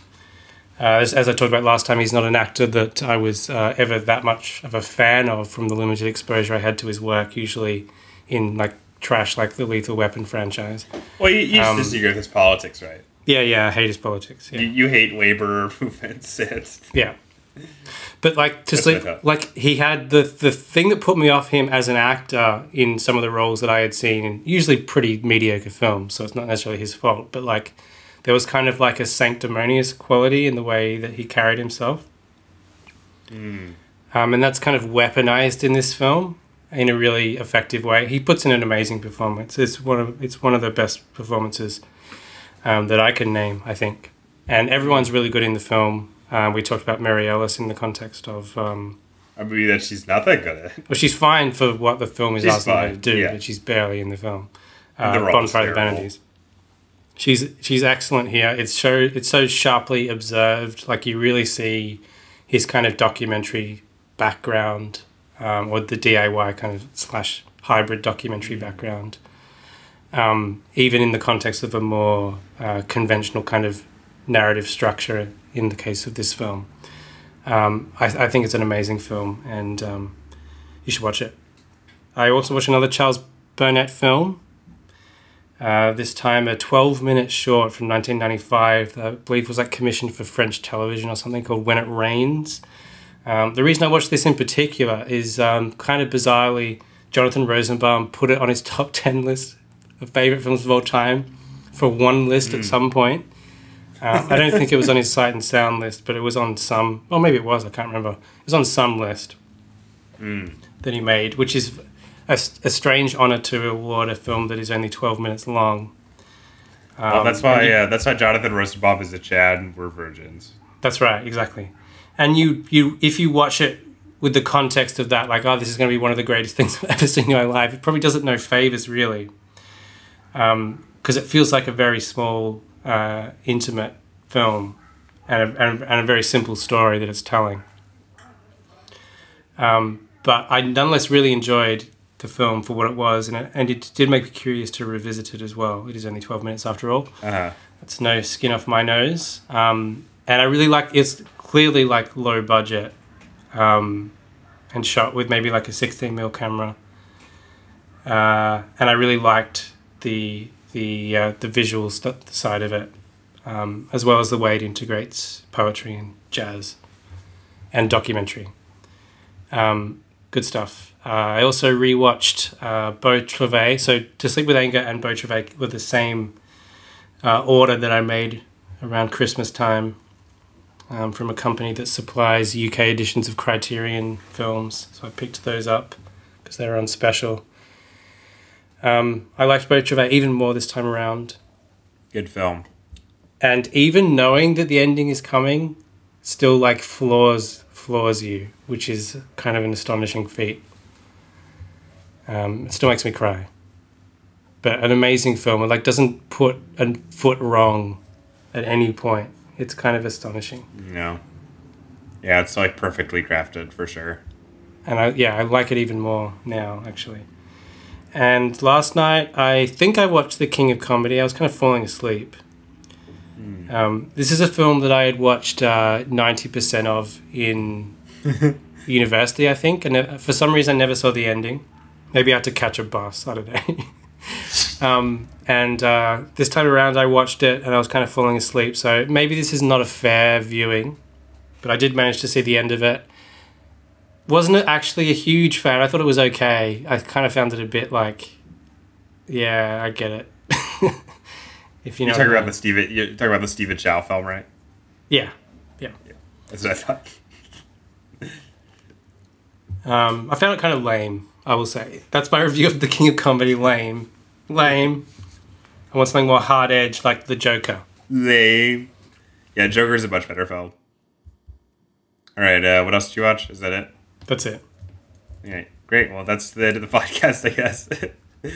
Uh, as, as I talked about last time, he's not an actor that I was uh, ever that much of a fan of from the limited exposure I had to his work, usually in like trash like the Lethal Weapon franchise. Well, you, you Um, disagree with his politics, right? Yeah, yeah, I hate his politics. Yeah. You, you hate labor movements. Yeah. But like to That's sleep, what I thought. like he had the the thing that put me off him as an actor in some of the roles that I had seen in usually pretty mediocre films, so it's not necessarily his fault. But like there was kind of like a sanctimonious quality in the way that he carried himself, um, and that's kind of weaponized in this film in a really effective way. He puts in an amazing performance. It's one of it's one of the best performances um, that I can name, I think. And everyone's really good in the film. Um, we talked about Mary Alice in the context of, um, a movie that she's not that good at. well, she's fine for what the film is She's asking her to do, yeah. but she's barely in the film. Uh, the Bonfire of the. Vanities. She's she's excellent here. It's so it's so sharply observed. Like you really see his kind of documentary background, um, or the DIY kind of slash hybrid documentary background. Um, even in the context of a more uh, conventional kind of narrative structure, in the case of this film, um, I, I think it's an amazing film, and um, you should watch it. I also watched another Charles Burnett film. Uh, this time, a 12 minute short from 1995, that I believe was like commissioned for French television or something called When It Rains. Um, the reason I watched this in particular is um, kind of bizarrely, Jonathan Rosenbaum put it on his top 10 list of favorite films of all time for one list at some point. Um, I don't think it was on his Sight and Sound list, but it was on some, or maybe it was, I can't remember. It was on some list that he made, which is a, a strange honor to award a film that is only 12 minutes long. Um, that's why. Yeah, that's why Jonathan Rosenbaum is a Chad, and we're virgins. That's right, exactly. And you, you, if you watch it with the context of that, like, oh, this is going to be one of the greatest things I've ever seen in my life, it probably does it no favors, really, because it feels like a very small, uh, intimate film, and a, and, a, and a very simple story that it's telling. Um, but I nonetheless really enjoyed the film for what it was, and it, and it did make me curious to revisit it as well. It is only twelve minutes after all. Uh-huh. That's no skin off my nose. Um, and I really like it's clearly like low budget. um, and shot with maybe like a 16 mm camera. Uh, and I really liked the the uh, the visual st- side of it, um, as well as the way it integrates poetry and jazz and documentary. Um, good stuff. Uh, I also rewatched uh, Beau Travail. So To Sleep with Anger and Beau Travail were the same uh, order that I made around Christmas time um, from a company that supplies UK editions of Criterion films. So I picked those up because they were on special. Um, I liked Beau Travail even more this time around. Good film. And even knowing that the ending is coming, still like floors floors you, which is kind of an astonishing feat. Um, it still makes me cry. But an amazing film. It like doesn't put a foot wrong at any point. It's kind of astonishing. No. Yeah, it's like perfectly crafted for sure. And I yeah, I like it even more now actually. And last night I think I watched The King of Comedy. I was kind of falling asleep. Um, this is a film that I had watched uh, ninety percent of in university, I think, and uh, for some reason I never saw the ending. Maybe I had to catch a bus. I don't know. um, and uh, this time around, I watched it and I was kind of falling asleep. So maybe this is not a fair viewing, but I did manage to see the end of it. Wasn't it actually a huge fan? I thought it was okay. I kind of found it a bit like, yeah, I get it. if you know, You're talking I about the Stephen you're talking about the Stephen Chow film, right? yeah, yeah. That's what I thought. Um, I found it kind of lame. I will say that's my review of the King of Comedy. Lame, lame. I want something more hard edge, like the Joker. Lame. Yeah, Joker's a much better film. Alright, uh, what else did you watch? Is that it? That's it. Okay, great. Well, that's the end of the podcast, I guess. you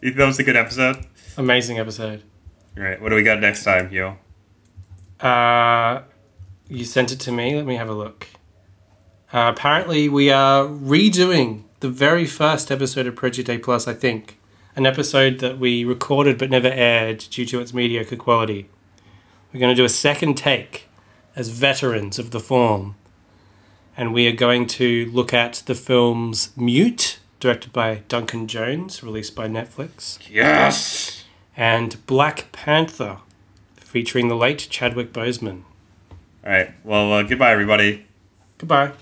think that was a good episode? Amazing episode. All right, what do we got next time, Yo? Uh, you sent it to me. Let me have a look. Uh, apparently, we are redoing the very first episode of Project A Plus. I think an episode that we recorded but never aired due to its mediocre quality. We're going to do a second take as veterans of the form, and we are going to look at the films Mute, directed by Duncan Jones, released by Netflix, Yes! and Black Panther, featuring the late Chadwick Boseman. All right, well, uh, goodbye, everybody. Goodbye.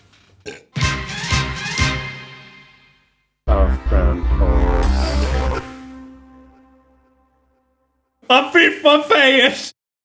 Happy Buffet!